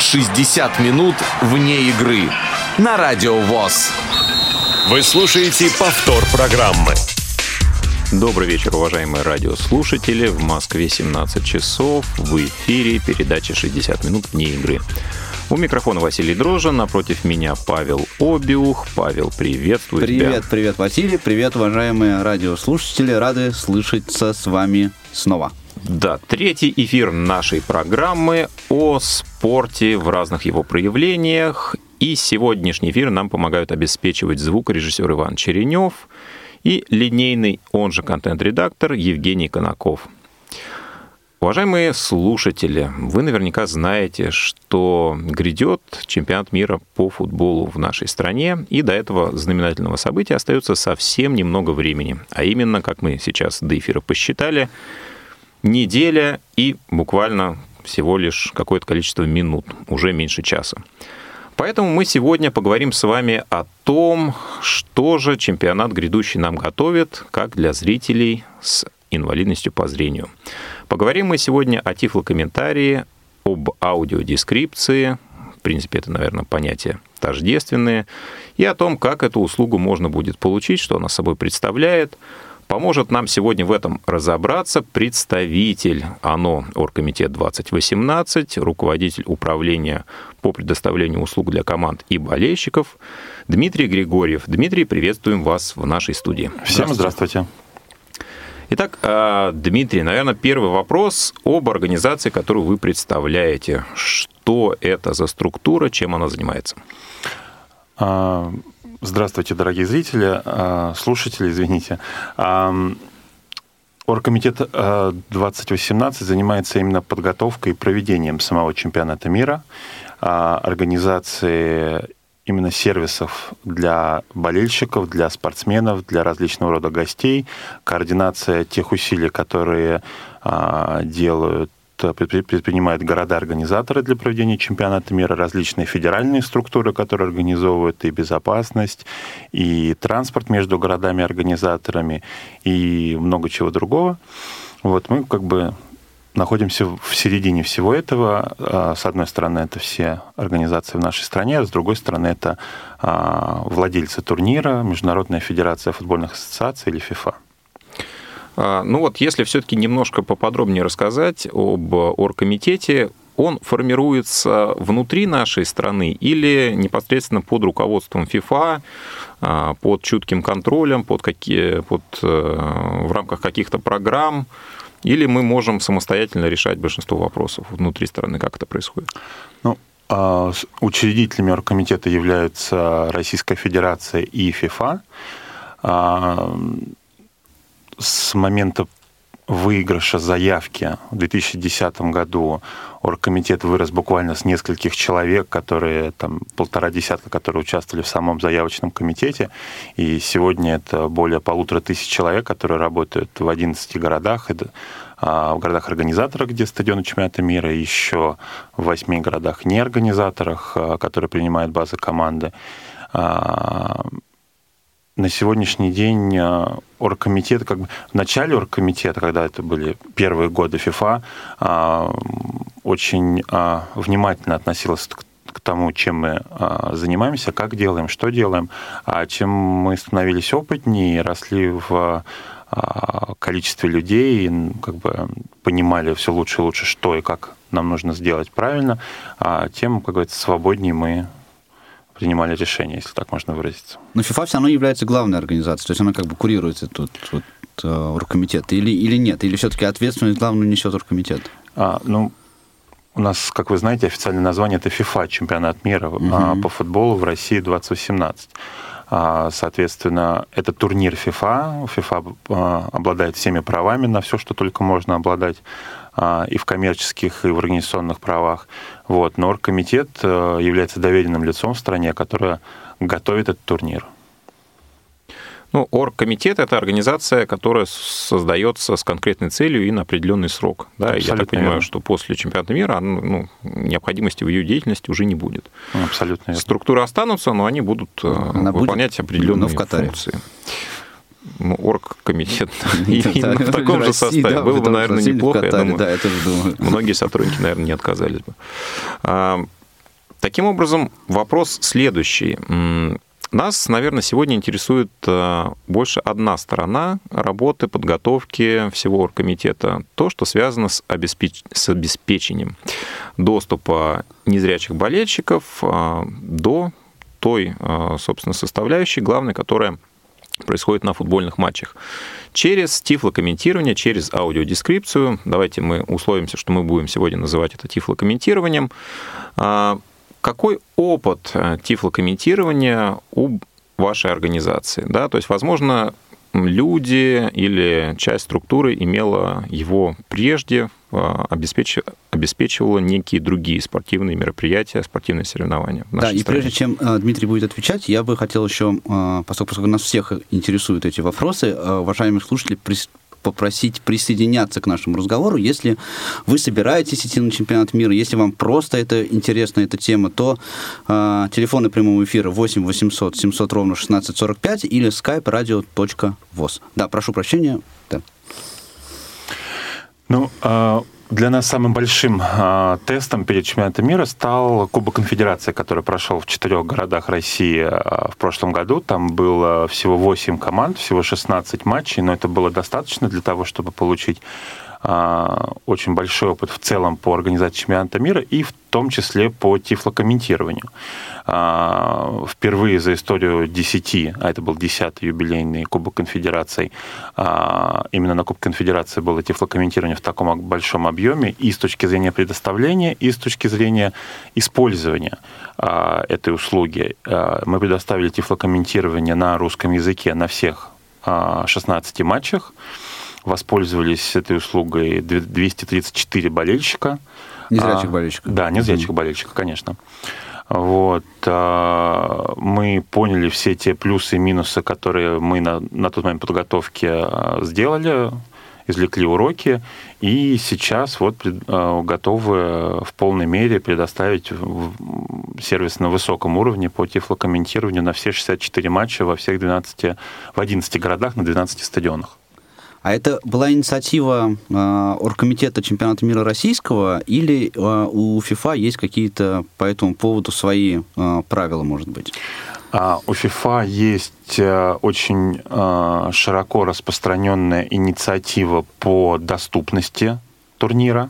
60 минут вне игры на Радио ВОЗ. Вы слушаете повтор программы. Добрый вечер, уважаемые радиослушатели. В Москве 17 часов. В эфире передача «60 минут вне игры». У микрофона Василий Дрожжин, напротив меня Павел Обиух. Павел, приветствую привет, тебя. Привет, привет, Василий, привет, уважаемые радиослушатели. Рады слышаться с вами снова. Да, третий эфир нашей программы о спорте в разных его проявлениях. И сегодняшний эфир нам помогают обеспечивать звук режиссер Иван Черенев и линейный, он же контент-редактор Евгений Конаков. Уважаемые слушатели, вы наверняка знаете, что грядет чемпионат мира по футболу в нашей стране, и до этого знаменательного события остается совсем немного времени. А именно, как мы сейчас до эфира посчитали, неделя и буквально всего лишь какое-то количество минут, уже меньше часа. Поэтому мы сегодня поговорим с вами о том, что же чемпионат грядущий нам готовит, как для зрителей с инвалидностью по зрению. Поговорим мы сегодня о тифлокомментарии, об аудиодескрипции, в принципе, это, наверное, понятия тождественные, и о том, как эту услугу можно будет получить, что она собой представляет. Поможет нам сегодня в этом разобраться представитель ОНО Оргкомитет 2018, руководитель управления по предоставлению услуг для команд и болельщиков Дмитрий Григорьев. Дмитрий, приветствуем вас в нашей студии. Всем здравствуйте. Итак, а, Дмитрий, наверное, первый вопрос об организации, которую вы представляете. Что это за структура, чем она занимается? А, здравствуйте, дорогие зрители, а, слушатели, извините. Оргкомитет 2018 занимается именно подготовкой и проведением самого чемпионата мира, организации именно сервисов для болельщиков, для спортсменов, для различного рода гостей, координация тех усилий, которые а, делают предпринимают города-организаторы для проведения чемпионата мира, различные федеральные структуры, которые организовывают и безопасность, и транспорт между городами-организаторами, и много чего другого. Вот мы как бы находимся в середине всего этого. А, с одной стороны, это все организации в нашей стране, а с другой стороны, это а, владельцы турнира, Международная федерация футбольных ассоциаций или ФИФА. А, ну вот, если все-таки немножко поподробнее рассказать об оргкомитете, он формируется внутри нашей страны или непосредственно под руководством ФИФА, под чутким контролем, под какие, под, э, в рамках каких-то программ? Или мы можем самостоятельно решать большинство вопросов внутри страны? Как это происходит? Ну, а, учредителями оргкомитета являются Российская Федерация и ФИФА. А, с момента выигрыша заявки в 2010 году оргкомитет вырос буквально с нескольких человек, которые там полтора десятка, которые участвовали в самом заявочном комитете. И сегодня это более полутора тысяч человек, которые работают в 11 городах, а, в городах-организаторах, где стадионы чемпионата мира, еще в восьми городах-неорганизаторах, а, которые принимают базы команды. А, на сегодняшний день оргкомитет, как бы в начале оргкомитета, когда это были первые годы ФИФА, очень внимательно относилась к к тому, чем мы занимаемся, как делаем, что делаем. А чем мы становились опытнее, росли в количестве людей, и как бы понимали все лучше и лучше, что и как нам нужно сделать правильно, а тем, как говорится, свободнее мы принимали решения, если так можно выразиться. Но ФИФА все равно является главной организацией, то есть она как бы курирует этот вот, э, оргкомитет, или, или нет? Или все-таки ответственность главную несет оргкомитет? А, ну, у нас, как вы знаете, официальное название это ФИФА, чемпионат мира угу. по футболу в России 2018. А, соответственно, это турнир FIFA. FIFA а, обладает всеми правами на все, что только можно обладать а, и в коммерческих, и в организационных правах. Вот. Но оргкомитет э, является доверенным лицом в стране, которое готовит этот турнир. Ну, оргкомитет – это организация, которая создается с конкретной целью и на определенный срок. Да? Я так понимаю, верно. что после чемпионата мира ну, необходимости в ее деятельности уже не будет. Абсолютно верно. Структуры останутся, но они будут э, Она выполнять будет, определенные функции ну, оргкомитет именно в таком же составе. Было бы, наверное, неплохо. Я думаю, многие сотрудники, наверное, не отказались бы. Таким образом, вопрос следующий. Нас, наверное, сегодня интересует э, больше одна сторона работы, подготовки всего оргкомитета. То, что связано с, обеспеч... с обеспечением доступа незрячих болельщиков э, до той, собственно, составляющей, главной, которая происходит на футбольных матчах. Через тифлокомментирование, через аудиодескрипцию, давайте мы условимся, что мы будем сегодня называть это тифлокомментированием, какой опыт э, тифлокомментирования у вашей организации? Да? То есть, возможно, люди или часть структуры имела его прежде, э, обеспечивала некие другие спортивные мероприятия, спортивные соревнования. да, и прежде чем э, Дмитрий будет отвечать, я бы хотел еще, поскольку, поскольку нас всех интересуют эти вопросы, уважаемых слушателей, попросить присоединяться к нашему разговору. Если вы собираетесь идти на чемпионат мира, если вам просто это интересна эта тема, то э, телефоны прямого эфира 8 800 700 ровно 1645 или skype radio.voz. Да, прошу прощения. Да. Ну, э, для нас самым большим э, тестом перед чемпионатом мира стал Кубок Конфедерации, который прошел в четырех городах России э, в прошлом году. Там было всего 8 команд, всего 16 матчей, но это было достаточно для того, чтобы получить очень большой опыт в целом по организации чемпионата мира и в том числе по тифлокомментированию. А, впервые за историю 10, а это был 10-й юбилейный Кубок Конфедераций, а, именно на Кубок Конфедерации было тифлокомментирование в таком большом объеме и с точки зрения предоставления, и с точки зрения использования этой услуги. Мы предоставили тифлокомментирование на русском языке на всех 16 матчах воспользовались этой услугой 234 болельщика. Незрячих а, болельщиков. Да, незрячих mm-hmm. болельщиков, конечно. Вот. А, мы поняли все те плюсы и минусы, которые мы на, на тот момент подготовки а, сделали, извлекли уроки, и сейчас вот готовы в полной мере предоставить сервис на высоком уровне по тифлокомментированию на все 64 матча во всех 12, в 11 городах на 12 стадионах. А это была инициатива э, оргкомитета чемпионата мира российского или э, у ФИФА есть какие-то по этому поводу свои э, правила, может быть? А, у ФИФА есть э, очень э, широко распространенная инициатива по доступности турнира.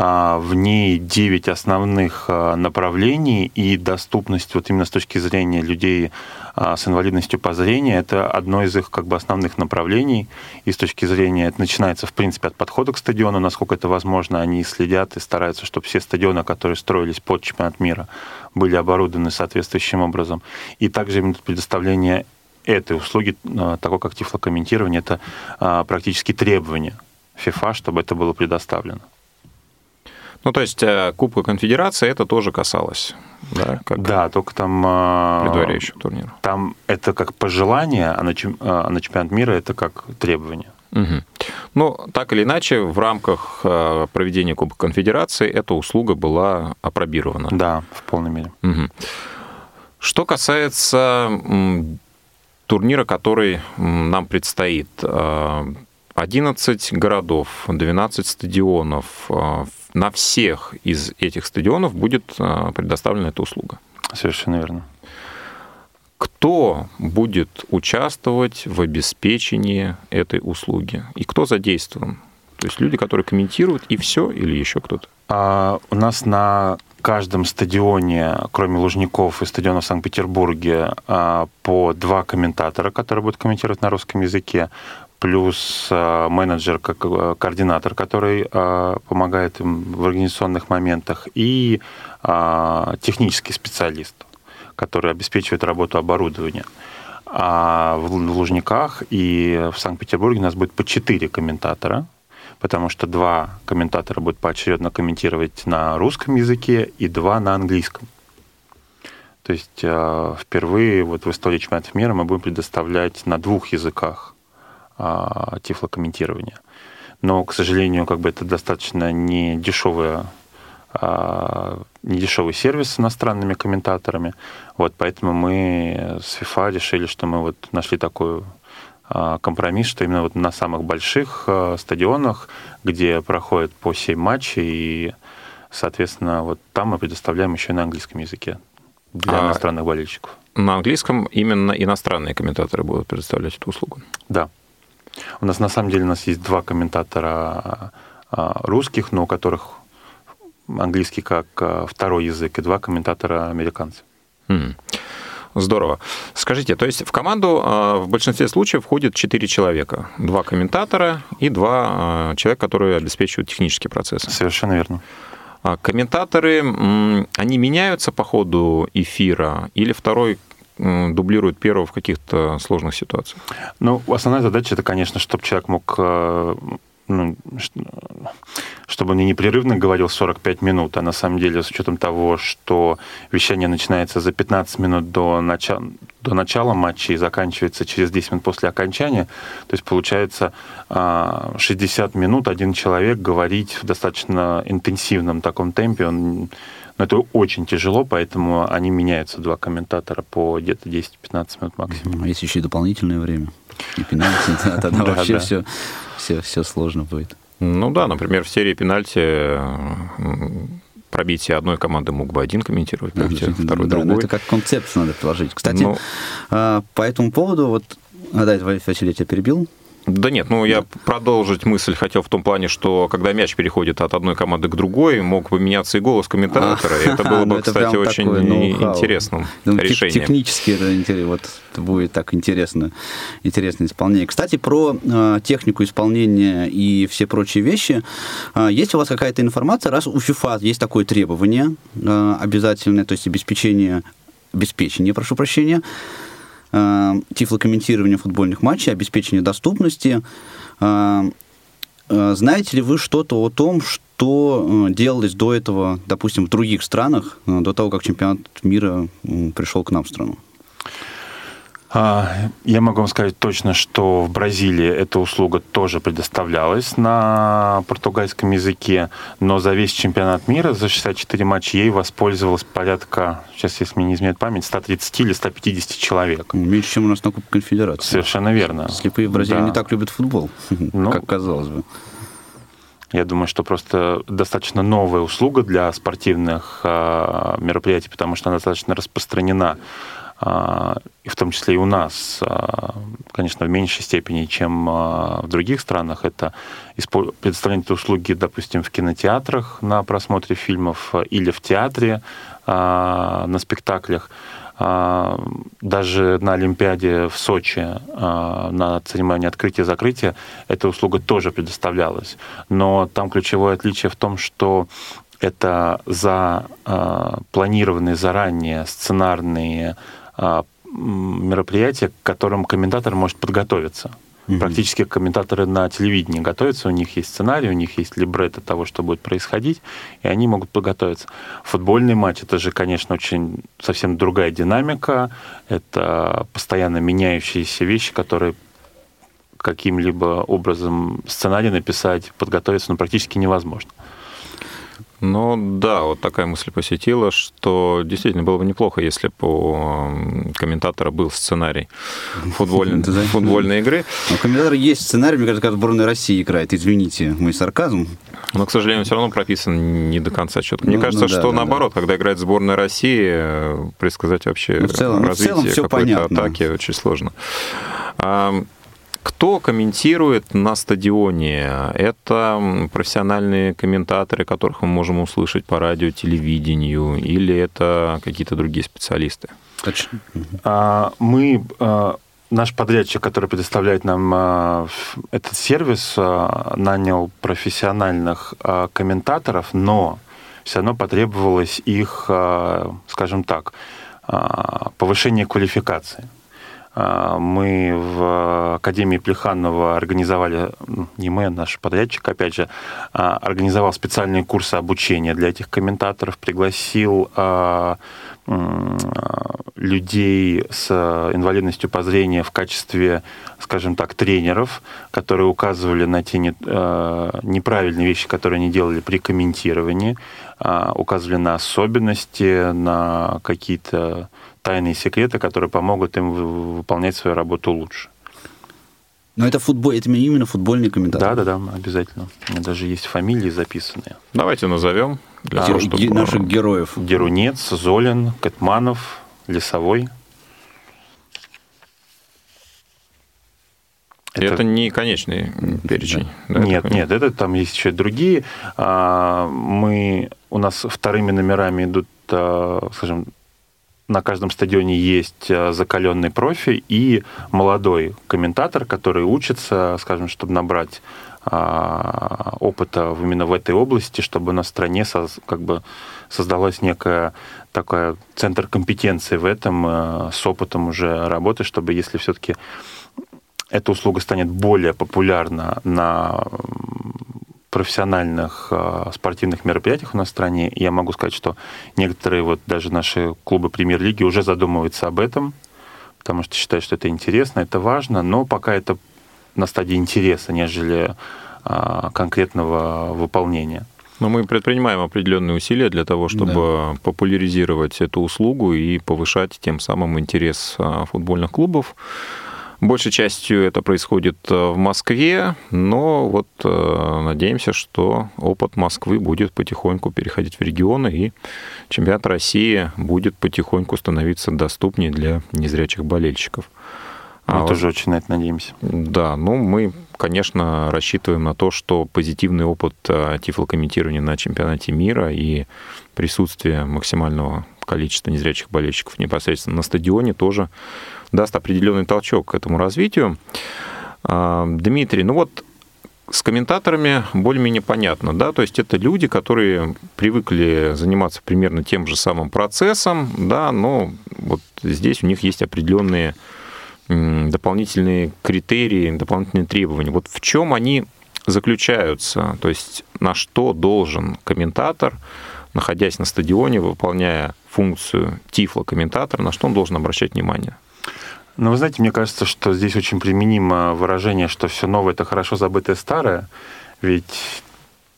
А, в ней 9 основных а, направлений, и доступность вот именно с точки зрения людей а, с инвалидностью по зрению, это одно из их как бы основных направлений. И с точки зрения, это начинается, в принципе, от подхода к стадиону, насколько это возможно, они следят и стараются, чтобы все стадионы, которые строились под чемпионат мира, были оборудованы соответствующим образом. И также именно предоставление этой услуги, такого как тифлокомментирование, это практически требование ФИФА, чтобы это было предоставлено. Ну, то есть э, Кубка Конфедерации это тоже касалось, да? Как да, только там... А, предваряющего турнира. Там это как пожелание, а на, чем, а на чемпионат мира это как требование. Угу. Ну, так или иначе, в рамках э, проведения Кубка Конфедерации эта услуга была опробирована. Да, в полной мере. Угу. Что касается турнира, который нам предстоит, 11 э, городов, 12 стадионов, на всех из этих стадионов будет а, предоставлена эта услуга. Совершенно верно. Кто будет участвовать в обеспечении этой услуги? И кто задействован? То есть люди, которые комментируют, и все, или еще кто-то? А, у нас на каждом стадионе, кроме Лужников и стадиона в Санкт-Петербурге, а, по два комментатора, которые будут комментировать на русском языке плюс э, менеджер как э, координатор, который э, помогает им в организационных моментах, и технический специалист, который обеспечивает работу оборудования. А в Лужниках и в Санкт-Петербурге у нас будет по четыре комментатора, потому что два комментатора будут поочередно комментировать на русском языке и два на английском. То есть впервые вот в истории чемпионатов мира мы будем предоставлять на двух языках а, тифлокомментирования. Но, к сожалению, как бы это достаточно не дешевая а, не дешевый сервис с иностранными комментаторами. Вот поэтому мы с FIFA решили, что мы вот нашли такой а, компромисс, что именно вот на самых больших стадионах, где проходят по 7 матчей и Соответственно, вот там мы предоставляем еще и на английском языке для А- иностранных болельщиков. На английском именно иностранные комментаторы будут предоставлять эту услугу. Да. У нас на самом деле у нас есть два комментатора а, русских, но у которых английский как а, второй язык, и два комментатора американцы. М. Здорово. Скажите, то есть в команду а, в большинстве случаев входит 4 человека. Два комментатора и два человека, которые обеспечивают технический процесс. Совершенно верно. Комментаторы, они меняются по ходу эфира или второй дублирует первого в каких-то сложных ситуациях? Ну, основная задача это, конечно, чтобы человек мог, э, ну, чтобы он не непрерывно говорил 45 минут, а на самом деле с учетом того, что вещание начинается за 15 минут до начала, до начала матча и заканчивается через 10 минут после окончания, то есть получается а, 60 минут один человек говорить в достаточно интенсивном таком темпе, он но это очень тяжело, поэтому они меняются, два комментатора, по где-то 10-15 минут максимум. А если еще и дополнительное время, и пенальти, да, тогда Да, вообще все, все, все сложно будет. Ну да, например, в серии пенальти пробитие одной команды мог бы один комментировать, пробитие второй да, другой. Это как концепцию надо приложить. Кстати, Ну. а, по этому поводу, вот, а, да, Василий, я тебя перебил. Да нет, ну я продолжить мысль хотел в том плане, что когда мяч переходит от одной команды к другой, мог бы меняться и голос комментатора, и это было Ну, бы, это кстати, очень интересным Думаю, тех- решением. Технически это вот будет так интересно, интересное исполнение. Кстати, про э, технику исполнения и все прочие вещи. Э, есть у вас какая-то информация, раз у FIFA есть такое требование э, обязательное, то есть обеспечение, обеспечение, прошу прощения, э, тифлокомментирования футбольных матчей, обеспечение доступности. Э, э, знаете ли вы что-то о том, что делалось до этого, допустим, в других странах, до того, как чемпионат мира пришел к нам в страну? А, Я могу вам сказать точно, что в Бразилии эта услуга тоже предоставлялась на португальском языке, но за весь чемпионат мира, за 64 матча, ей воспользовалось порядка, сейчас, если мне не изменяет память, 130 или 150 человек. Меньше, чем у нас на Кубке Конфедерации. Совершенно верно. Слепые в Бразилии Да. не так любят футбол, Ну, как казалось бы. Я думаю, что просто достаточно новая услуга для спортивных а, мероприятий, потому что она достаточно распространена, и в том числе и у нас, а, конечно, в меньшей степени, чем а, в других странах. Это предоставление услуги, допустим, в кинотеатрах на просмотре фильмов а, или в театре а, на спектаклях. А, Даже на Олимпиаде в Сочи а, на церемонии открытия и закрытия эта услуга тоже предоставлялась. Но там ключевое отличие в том, что это за а, планированные заранее сценарные а, мероприятия, к которым комментатор может подготовиться. Практически комментаторы на телевидении готовятся, у них есть сценарий, у них есть либретто того, что будет происходить, и они могут подготовиться. Футбольный матч это же, конечно, очень совсем другая динамика, это постоянно меняющиеся вещи, которые каким-либо образом сценарий написать, подготовиться, ну, практически невозможно. Ну да, вот такая мысль посетила, что действительно было бы неплохо, если бы у комментатора был сценарий футбольной, Да. футбольной игры. У комментатора есть сценарий, мне кажется, как сборная России играет. Извините, мой сарказм. Но, к сожалению, все равно прописан не до конца четко. Мне Ну, кажется, ну да, что да, наоборот, когда играет сборная России, э, предсказать вообще Ну, в целом- ну, в развитие целом всё какой-то понятно. атаки очень сложно. Кто комментирует на стадионе? Это профессиональные комментаторы, которых мы можем услышать по радио, телевидению, или это какие-то другие специалисты? Точно. А, Мы, а, наш подрядчик, который предоставляет нам а, этот сервис, нанял профессиональных комментаторов, но все равно потребовалось их, скажем так, повышение квалификации. А, Мы в Академии Плеханова организовали, м, не мы, а наш подрядчик, опять же, а, организовал специальные курсы обучения для этих комментаторов, пригласил а, людей с инвалидностью по зрению в качестве, скажем так, тренеров, которые указывали на те не- неправильные вещи, которые они делали при комментировании, указывали на особенности, на какие-то тайные секреты, которые помогут им вы- выполнять свою работу лучше. Но это футбол, это именно футбольный комментатор. Да, да, да, обязательно. У меня даже есть фамилии записанные. Давайте назовем. Для Ге- того, чтобы... ге- наших героев. Герунец, Золин, Катманов, Лесовой. Это, не конечный перечень. да, нет, такой? нет, это там есть еще другие. А, Мы, у нас вторыми номерами идут, а, скажем, на каждом стадионе есть а, закаленный профи и молодой комментатор, который учится, скажем, чтобы набрать а, опыта именно в этой области, чтобы на стране соз- как бы создалась некая такая центр компетенции в этом а, с опытом уже работы, чтобы если все-таки эта услуга станет более популярна на профессиональных э, спортивных мероприятиях у нас в стране, я могу сказать, что некоторые вот даже наши клубы премьер-лиги уже задумываются об этом, потому что считают, что это интересно, это важно, но пока это на стадии интереса, нежели а, конкретного выполнения. Но мы предпринимаем определенные усилия для того, чтобы популяризировать эту услугу и повышать тем самым интерес а, футбольных клубов. Большей частью это происходит а, в Москве, но вот а, надеемся, что опыт Москвы будет потихоньку переходить в регионы, и чемпионат России будет потихоньку становиться доступнее для незрячих болельщиков. Мы А тоже очень на это надеемся. да, ну мы, конечно, рассчитываем на то, что позитивный опыт э, тифлокомментирования на чемпионате мира и присутствие максимального количества незрячих болельщиков непосредственно на стадионе тоже даст определенный толчок к этому развитию. А, Дмитрий, ну вот с комментаторами более-менее понятно, да, то есть это люди, которые привыкли заниматься примерно тем же самым процессом, да, но вот здесь у них есть определенные дополнительные критерии, дополнительные требования. Вот в чем они заключаются? То есть на что должен комментатор, находясь на стадионе, выполняя функцию тифло-комментатора, на что он должен обращать внимание? Ну, вы знаете, мне кажется, что здесь очень применимо выражение, что все новое – это хорошо забытое старое. Ведь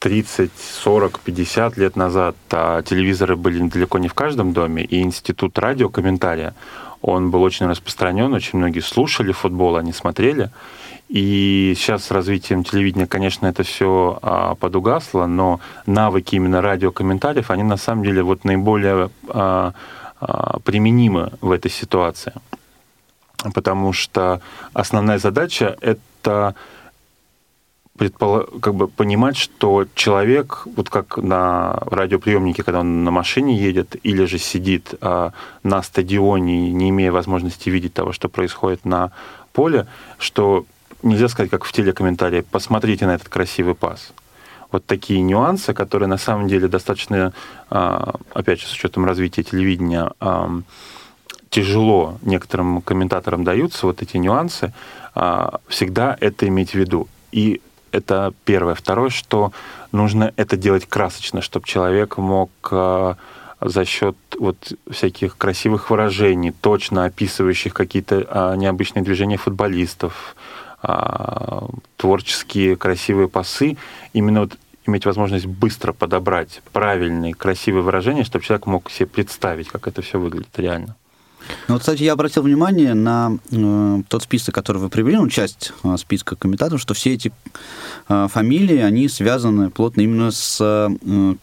30, 40, 50 лет назад а телевизоры были далеко не в каждом доме, и институт радиокомментария, он был очень распространен, очень многие слушали футбол, они смотрели. И сейчас с развитием телевидения, конечно, это все а, подугасло, но навыки именно радиокомментариев, они на самом деле вот наиболее а, а, применимы в этой ситуации потому что основная задача это предполо- как бы понимать, что человек, вот как на радиоприемнике, когда он на машине едет, или же сидит а, на стадионе, не имея возможности видеть того, что происходит на поле, что нельзя сказать, как в телекомментарии, посмотрите на этот красивый пас. Вот такие нюансы, которые на самом деле достаточно, а, опять же, с учетом развития телевидения, а, тяжело некоторым комментаторам даются вот эти нюансы, а, всегда это иметь в виду. И это первое. Второе, что нужно это делать красочно, чтобы человек мог а, за счет вот всяких красивых выражений, точно описывающих какие-то а, необычные движения футболистов, творческие красивые пасы, именно вот иметь возможность быстро подобрать правильные, красивые выражения, чтобы человек мог себе представить, как это все выглядит реально. Ну, вот, кстати, я обратил внимание на э, тот список, который вы привели, ну, часть э, списка комментаторов, что все эти э, фамилии, они связаны плотно именно с э,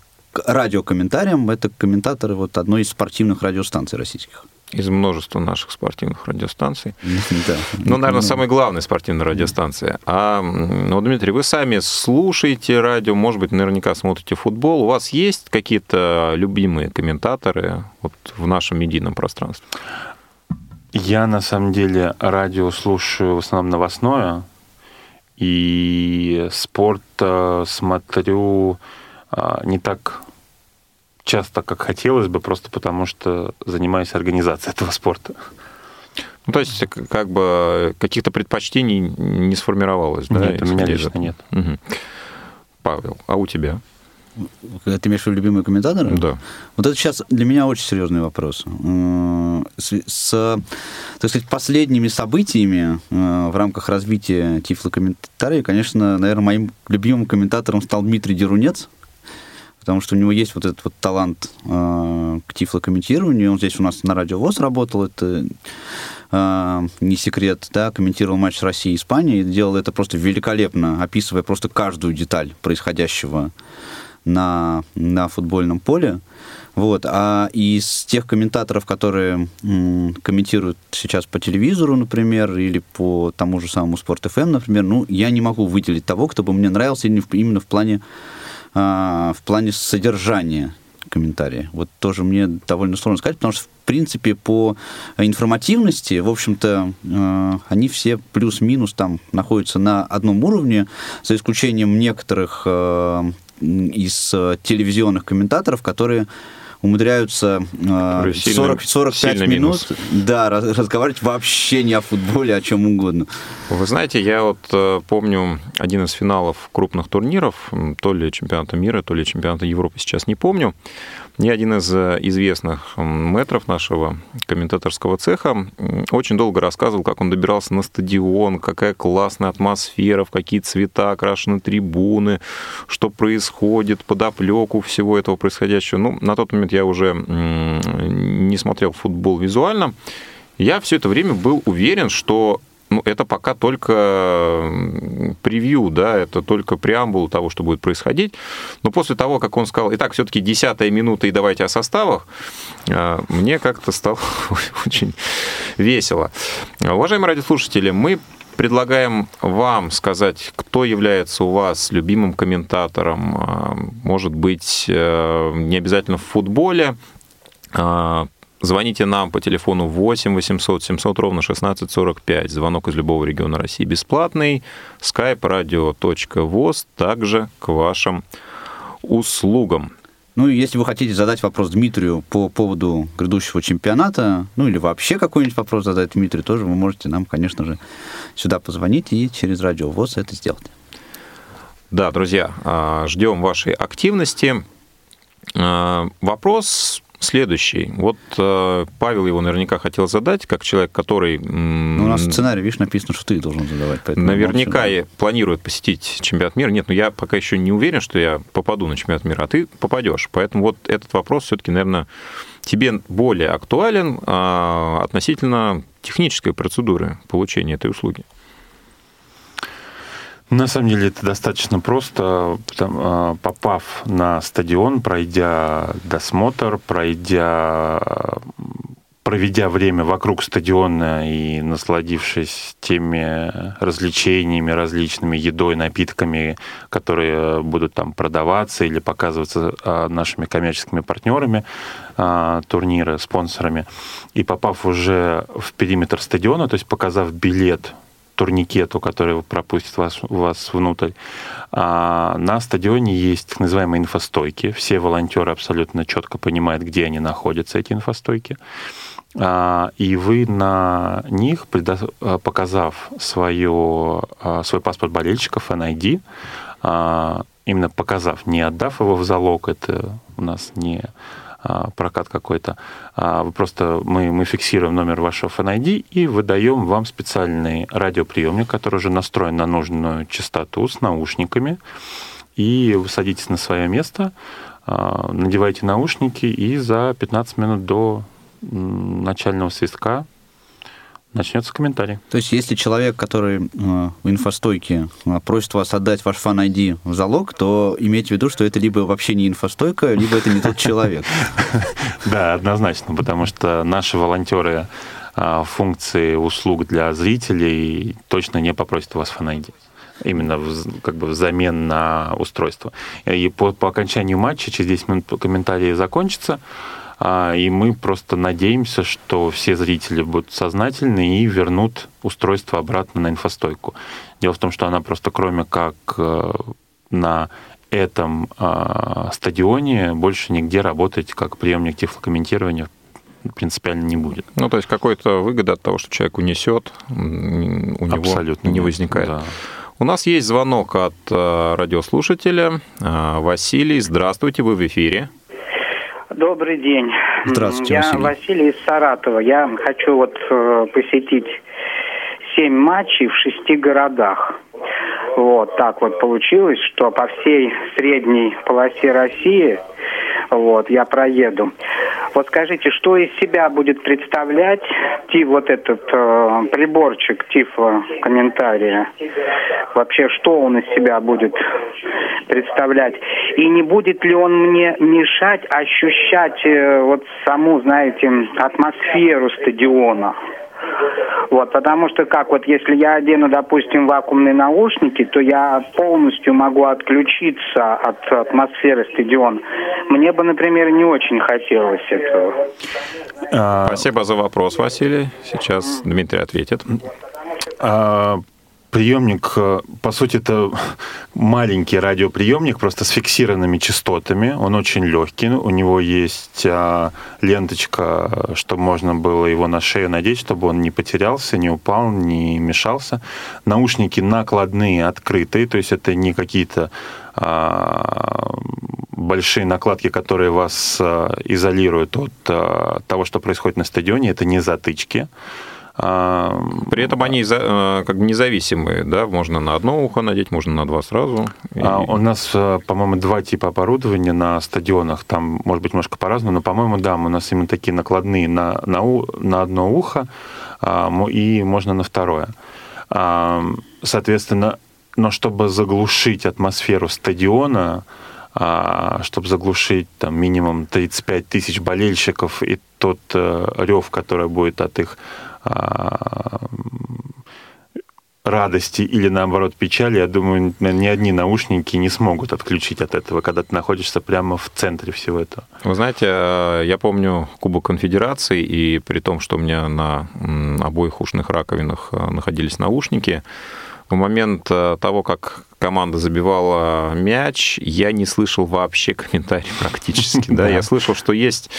радиокомментарием. Это комментаторы вот одной из спортивных радиостанций российских. Из множества наших спортивных радиостанций. Да. Ну, наверное, самая главная спортивная радиостанция. А, ну, Дмитрий, вы сами слушаете радио, может быть, наверняка смотрите футбол. У вас есть какие-то любимые комментаторы вот в нашем медийном пространстве? Я на самом деле радио слушаю в основном новостное, и спорт э, смотрю э, не так часто, как хотелось бы, просто потому что занимаюсь организацией этого спорта. Ну, то есть, как бы каких-то предпочтений не сформировалось, да? нет, у меня лично этого? нет. Мгм. Павел, а у тебя? Когда ты имеешь в виду любимые комментаторы? Да. Вот это сейчас для меня очень серьезный вопрос. С, с, так сказать, последними событиями э, в рамках развития тифлокомментария, конечно, наверное, моим любимым комментатором стал Дмитрий Дерунец, потому что у него есть вот этот вот талант э, к тифлокомментированию. Он здесь у нас на радио ВОЗ работал. Это э, не секрет, да, комментировал матч России и Испании, и делал это просто великолепно, описывая просто каждую деталь происходящего на, на футбольном поле. Вот. А из тех комментаторов, которые м, комментируют сейчас по телевизору, например, или по тому же самому Спорт ФМ, например, ну, я не могу выделить того, кто бы мне нравился именно в плане, а, в плане содержания комментария. Вот тоже мне довольно сложно сказать, потому что, в принципе, по информативности, в общем-то, э, они все плюс-минус там находятся на одном уровне, за исключением некоторых э, из телевизионных комментаторов, которые умудряются э, 40, 45 минут минус. да, раз- разговаривать вообще не о футболе, а о чем угодно. Вы знаете, я вот э, помню один из финалов крупных турниров, то ли чемпионата мира, то ли чемпионата Европы, сейчас не помню. Мне один из э, известных м, мэтров нашего комментаторского цеха очень долго рассказывал, как он добирался на стадион, какая классная атмосфера, в какие цвета окрашены трибуны, что происходит, подоплеку всего этого происходящего. Ну, на тот момент я уже не смотрел футбол визуально. Я все это время был уверен, что ну, это пока только превью, да, это только преамбул того, что будет происходить. Но после того, как он сказал, итак, все-таки десятая минута и давайте о составах, а, мне как-то стало очень весело. Уважаемые радиослушатели, мы предлагаем вам сказать, кто является у вас любимым комментатором, а, может быть, э, не обязательно в футболе, а, Звоните нам по телефону 8 800 700 ровно 1645. Звонок из любого региона России бесплатный. skype radio.voz также к вашим услугам. Ну, и если вы хотите задать вопрос Дмитрию по поводу грядущего чемпионата, ну, или вообще какой-нибудь вопрос задать Дмитрию, тоже вы можете нам, конечно же, сюда позвонить и через радио ВОЗ это сделать. Да, друзья, а, ждем вашей активности. А, Вопрос следующий. Вот э, Павел его наверняка хотел задать, как человек, который... Ну, у нас в сценарии, видишь, написано, что ты должен задавать. Наверняка и планирует посетить чемпионат мира. Нет, ну я пока еще не уверен, что я попаду на чемпионат мира, а ты попадешь. Поэтому вот этот вопрос все-таки, наверное, тебе более актуален а, относительно технической процедуры получения этой услуги. На самом деле это достаточно просто, а, попав на стадион, пройдя досмотр, пройдя, проведя время вокруг стадиона и насладившись теми развлечениями различными, едой, напитками, которые будут там продаваться или показываться а, нашими коммерческими партнерами а, турнира, спонсорами, и попав уже в периметр стадиона, то есть показав билет турникету, который пропустит вас, вас внутрь. А на стадионе есть так называемые инфостойки. Все волонтеры абсолютно четко понимают, где они находятся, эти инфостойки. А, И вы на них, а, показав свое, а, свой паспорт болельщика, FNID, а, именно показав, не отдав его в залог, это у нас не прокат какой-то. А, Вы просто мы, мы фиксируем номер вашего FNID и выдаем вам специальный радиоприемник, который уже настроен на нужную частоту с наушниками. И вы садитесь на свое место, а, надеваете наушники и за 15 минут до начального свистка начнется комментарий. То есть, если человек, который э, в инфостойке э, просит вас отдать ваш фан ID в залог, то имейте в виду, что это либо вообще не инфостойка, либо это не тот человек. Да, однозначно, потому что наши волонтеры а, функции услуг для зрителей точно не попросят у вас фанайди. Именно вз- как бы взамен на устройство. И по, по окончанию матча, через 10 минут комментарии закончатся, и мы просто надеемся, что все зрители будут сознательны и вернут устройство обратно на инфостойку. Дело в том, что она просто кроме как э, на этом а, стадионе больше нигде работать как приемник тифлокомментирования принципиально не будет. Ну, то есть какой-то выгода от того, что человек унесет, у него Абсолютно не нет. возникает. Да. У нас есть звонок от э, радиослушателя. Э, Василий, здравствуйте, вы в эфире. Добрый день. Здравствуйте, Я Василий. Василий из Саратова. Я хочу вот э, посетить семь матчей в шести городах. Вот так вот получилось, что по всей средней полосе России вот, я проеду. Вот скажите, что из себя будет представлять ти, вот этот э, приборчик тифа комментария? Вообще, что он из себя будет представлять? И не будет ли он мне мешать ощущать э, вот саму, знаете, атмосферу стадиона? Вот, потому что как вот если я одену, допустим, вакуумные наушники, то я полностью могу отключиться от атмосферы стадиона. Мне бы, например, не очень хотелось этого. А, Спасибо за вопрос, Василий. Сейчас Дмитрий ответит. А, приемник, э, по сути, это маленький радиоприемник, просто с фиксированными частотами. Он очень легкий. У него есть а, ленточка, чтобы можно было его на шею надеть, чтобы он не потерялся, не упал, не мешался. Наушники накладные, открытые, то есть это не какие-то а, большие накладки, которые вас а, изолируют от того, что происходит на стадионе. Это не затычки. При этом они э, как бы независимые, да, можно на одно ухо надеть, можно на два сразу. И... А у нас, э, по-моему, два типа оборудования на стадионах, там, может быть, немножко по-разному, но, по-моему, да, у нас именно такие накладные на, на, на одно ухо, и можно на второе. Соответственно, но чтобы заглушить атмосферу стадиона, чтобы заглушить там минимум 35 тысяч болельщиков и тот э, рев, который будет от их а, радости или наоборот печали, я думаю, ни одни наушники не смогут отключить от этого, когда ты находишься прямо в центре всего этого. Вы знаете, э, я помню Кубок Конфедерации, и при том, что у меня на обоих ушных раковинах э, находились наушники, в момент э, того, как команда забивала мяч, я не слышал вообще комментарий практически. Да? Я слышал, что есть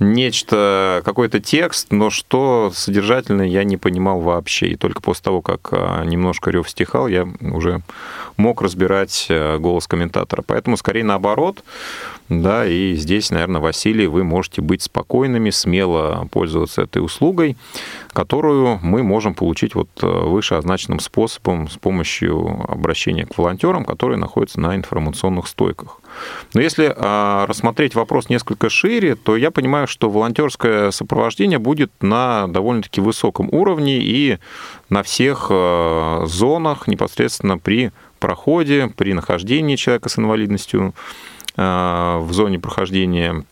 нечто, какой-то текст, но что содержательно я не понимал вообще. И только после того, как а, немножко рев стихал, я уже мог разбирать э, голос комментатора. Поэтому скорее наоборот. Да, и здесь, наверное, Василий, вы можете быть спокойными, смело пользоваться этой услугой, которую мы можем получить вот э, вышеозначенным способом с помощью обращения к волонтерам, которые находятся на информационных стойках. Но если а, рассмотреть вопрос несколько шире, то я понимаю, что волонтерское сопровождение будет на довольно-таки высоком уровне и на всех а, зонах непосредственно при проходе, при нахождении человека с инвалидностью в зоне прохождения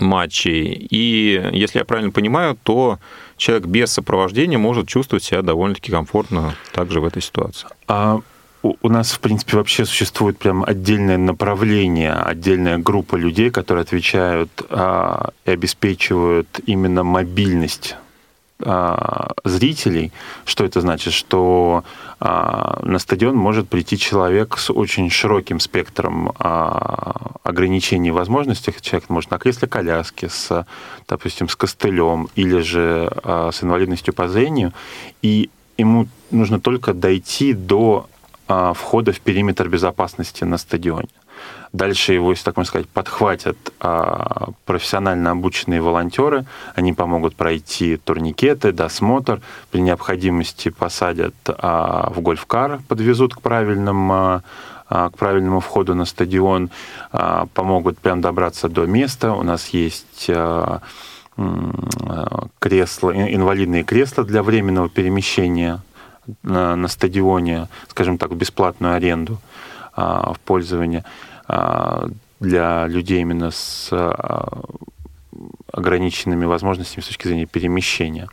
матчей. И если я правильно понимаю, то человек без сопровождения может чувствовать себя довольно-таки комфортно также в этой ситуации. А у нас, в принципе, вообще существует прям отдельное направление, отдельная группа людей, которые отвечают а, и обеспечивают именно мобильность зрителей. Что это значит? Что а, на стадион может прийти человек с очень широким спектром а, ограничений и возможностей. Человек может на кресле коляски, с, допустим, с костылем или же а, с инвалидностью по зрению. И ему нужно только дойти до а, входа в периметр безопасности на стадионе. Дальше его, если так можно сказать, подхватят а, профессионально обученные волонтеры. Они помогут пройти турникеты, досмотр. При необходимости посадят а, в гольф-кар, подвезут к правильному к правильному входу на стадион, помогут прям добраться до места. У нас есть кресла, инвалидные кресла для временного перемещения на, стадионе, скажем так, в бесплатную аренду а, в пользование а, для людей именно с а, ограниченными возможностями с точки зрения перемещения.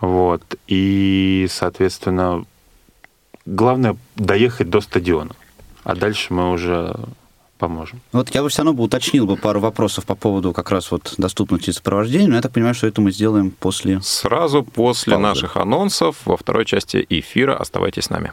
Вот. И, соответственно, главное доехать до стадиона. А дальше мы уже поможем. Вот я бы все равно бы уточнил бы пару вопросов по поводу как раз вот доступности сопровождения, но я так понимаю, что это мы сделаем после... Сразу после паузы. наших анонсов во второй части эфира. Оставайтесь с нами.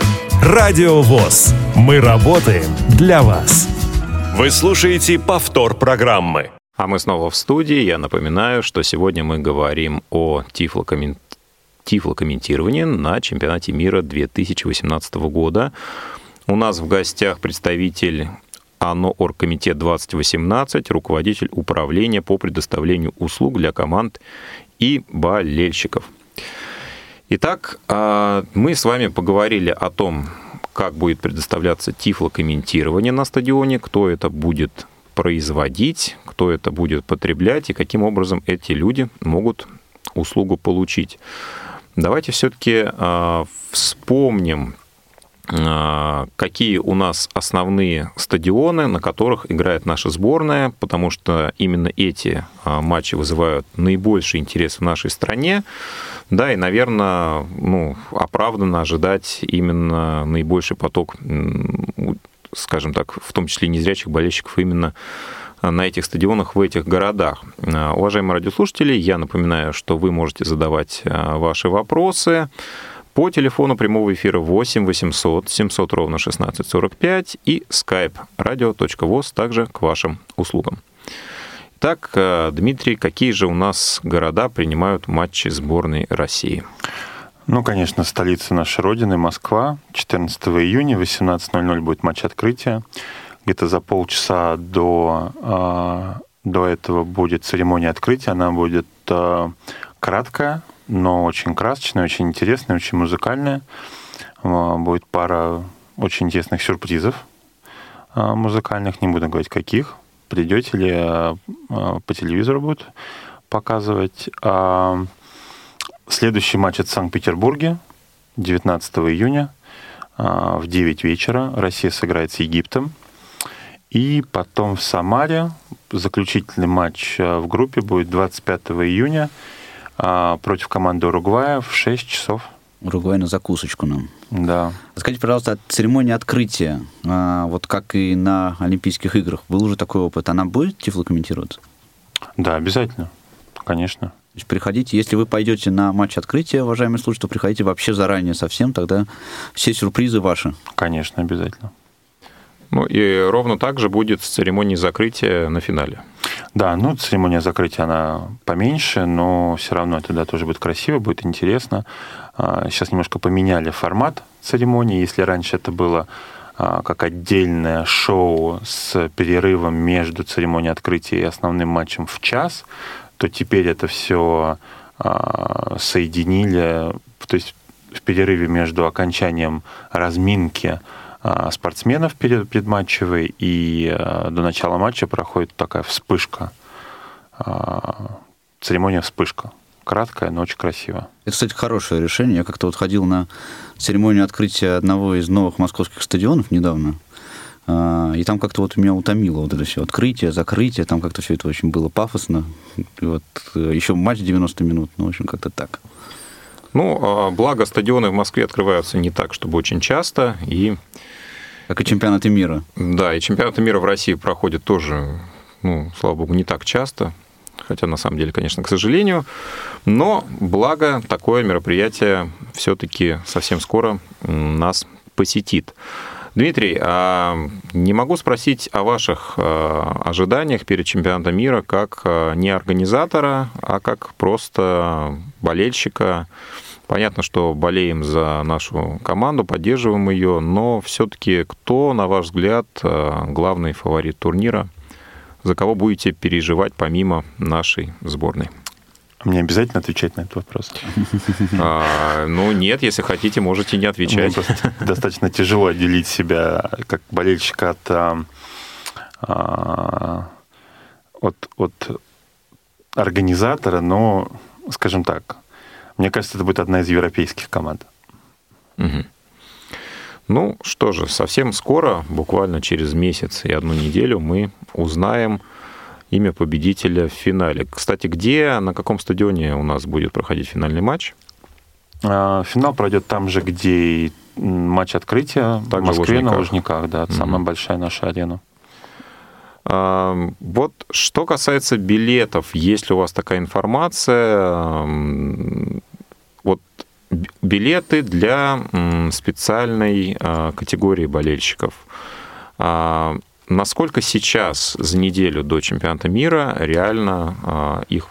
Радио ВОЗ. Мы работаем для вас. Вы слушаете повтор программы. А мы снова в студии. Я напоминаю, что сегодня мы говорим о тифлокоммен... тифлокомментировании на чемпионате мира 2018 года. У нас в гостях представитель АНО Оргкомитет 2018, руководитель управления по предоставлению услуг для команд и болельщиков. Итак, а, мы с вами поговорили о том, как будет предоставляться тифлокомментирование на стадионе, кто это будет производить, кто это будет потреблять и каким образом эти люди могут услугу получить. Давайте все-таки э, вспомним, э, какие у нас основные стадионы, на которых играет наша сборная, потому что именно эти матчи вызывают наибольший интерес в нашей стране. Да, и, наверное, ну, оправданно ожидать именно наибольший поток скажем так, в том числе незрячих болельщиков именно на этих стадионах в этих городах. А, уважаемые радиослушатели, я напоминаю, что вы можете задавать а, ваши вопросы по телефону прямого эфира 8 800 700 ровно 1645 и skype radio.voz также к вашим услугам. Итак, а, Дмитрий, какие же у нас города принимают матчи сборной России? Ну, конечно, столица нашей Родины, Москва. 14 июня, 18.00 будет матч открытия. Где-то за полчаса до, э, до этого будет церемония открытия. Она будет э, краткая, но очень красочная, очень интересная, очень музыкальная. Э, будет пара очень интересных сюрпризов э, музыкальных. Не буду говорить, каких. Придете ли э, по телевизору будут показывать. Э, Следующий матч это в Санкт-Петербурге 19 июня а, в 9 вечера. Россия сыграет с Египтом. И потом в Самаре заключительный матч а, в группе будет 25 июня а, против команды Уругвая в 6 часов. Уругвай на закусочку нам. Да. Скажите, пожалуйста, церемония открытия, вот как и на Олимпийских играх, был уже такой опыт, она будет тифлокомментироваться? Да, обязательно, конечно. То есть приходите, если вы пойдете на матч открытия, уважаемые слушатели, то приходите вообще заранее совсем, тогда все сюрпризы ваши. Конечно, обязательно. Ну и ровно так же будет с церемонией закрытия на финале. Да, ну церемония закрытия, она поменьше, но все равно это да, тоже будет красиво, будет интересно. А, сейчас немножко поменяли формат церемонии. Если раньше это было а, как отдельное шоу с перерывом между церемонией открытия и основным матчем в час, то теперь это все а, соединили, то есть в перерыве между окончанием разминки спортсменов перед предматчевой и а, до начала матча проходит такая вспышка, церемония вспышка. Краткая, но очень красиво. Это, кстати, хорошее решение. Я как-то вот ходил на церемонию открытия одного из новых московских стадионов недавно. А, и там как-то вот меня утомило вот это все открытие, закрытие, там как-то все это очень было пафосно. И вот э, еще матч 90 минут, ну, в общем, как-то так. Ну, а, благо стадионы в Москве открываются не так, чтобы очень часто, и... Как и чемпионаты мира. Да, и чемпионаты мира в России проходят тоже, ну, слава богу, не так часто, хотя на самом деле, конечно, к сожалению. Но благо такое мероприятие все-таки совсем скоро нас посетит. Дмитрий, а не могу спросить о ваших а, ожиданиях перед чемпионатом мира как а, не организатора, а как просто болельщика. Понятно, что болеем за нашу команду, поддерживаем ее, но все-таки кто, на ваш взгляд, главный фаворит турнира? За кого будете переживать помимо нашей сборной? Мне обязательно отвечать на этот вопрос? А, ну, нет, если хотите, можете не отвечать. достаточно тяжело отделить себя как болельщика от, а, от, от организатора, но, скажем так, мне кажется, это будет одна из европейских команд. Угу. Ну что же, совсем скоро, буквально через месяц и одну неделю, мы узнаем, имя победителя в финале. Кстати, где, на каком стадионе у нас будет проходить финальный матч? А, финал пройдет там же, где и матч открытия, Также в Москве, в на Лужниках, да, это mm-hmm. самая большая наша арена. А, вот что касается билетов, есть ли у вас такая информация? Вот билеты для специальной а, категории болельщиков насколько сейчас за неделю до чемпионата мира реально а, их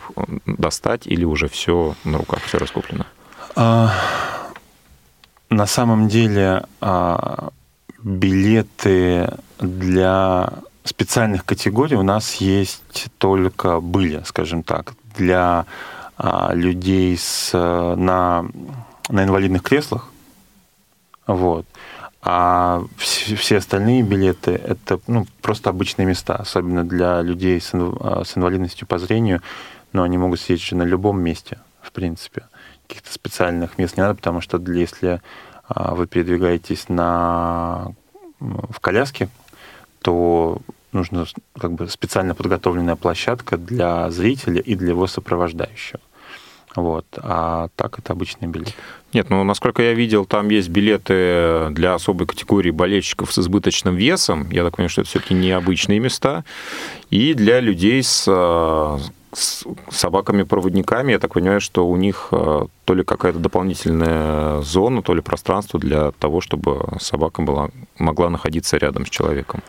достать или уже все на руках, все раскуплено? А, на самом деле а, билеты для специальных категорий у нас есть только были, скажем так, для людей с, на, на инвалидных креслах. Вот. А все, остальные билеты это ну, просто обычные места, особенно для людей с, а, инвалидностью по зрению, но они могут сидеть на любом месте, в принципе. Каких-то специальных мест не надо, потому что если а, вы передвигаетесь на, в коляске, то нужна как бы специально подготовленная площадка для зрителя и для его сопровождающего. Вот. А так это обычный билет. Нет, ну, насколько я видел, там есть билеты для особой категории болельщиков с избыточным весом. Я так понимаю, что это все-таки необычные места. И для людей с, с собаками-проводниками, я так понимаю, что у них э, то ли какая-то дополнительная зона, то ли пространство для того, чтобы собака была, могла находиться рядом с человеком.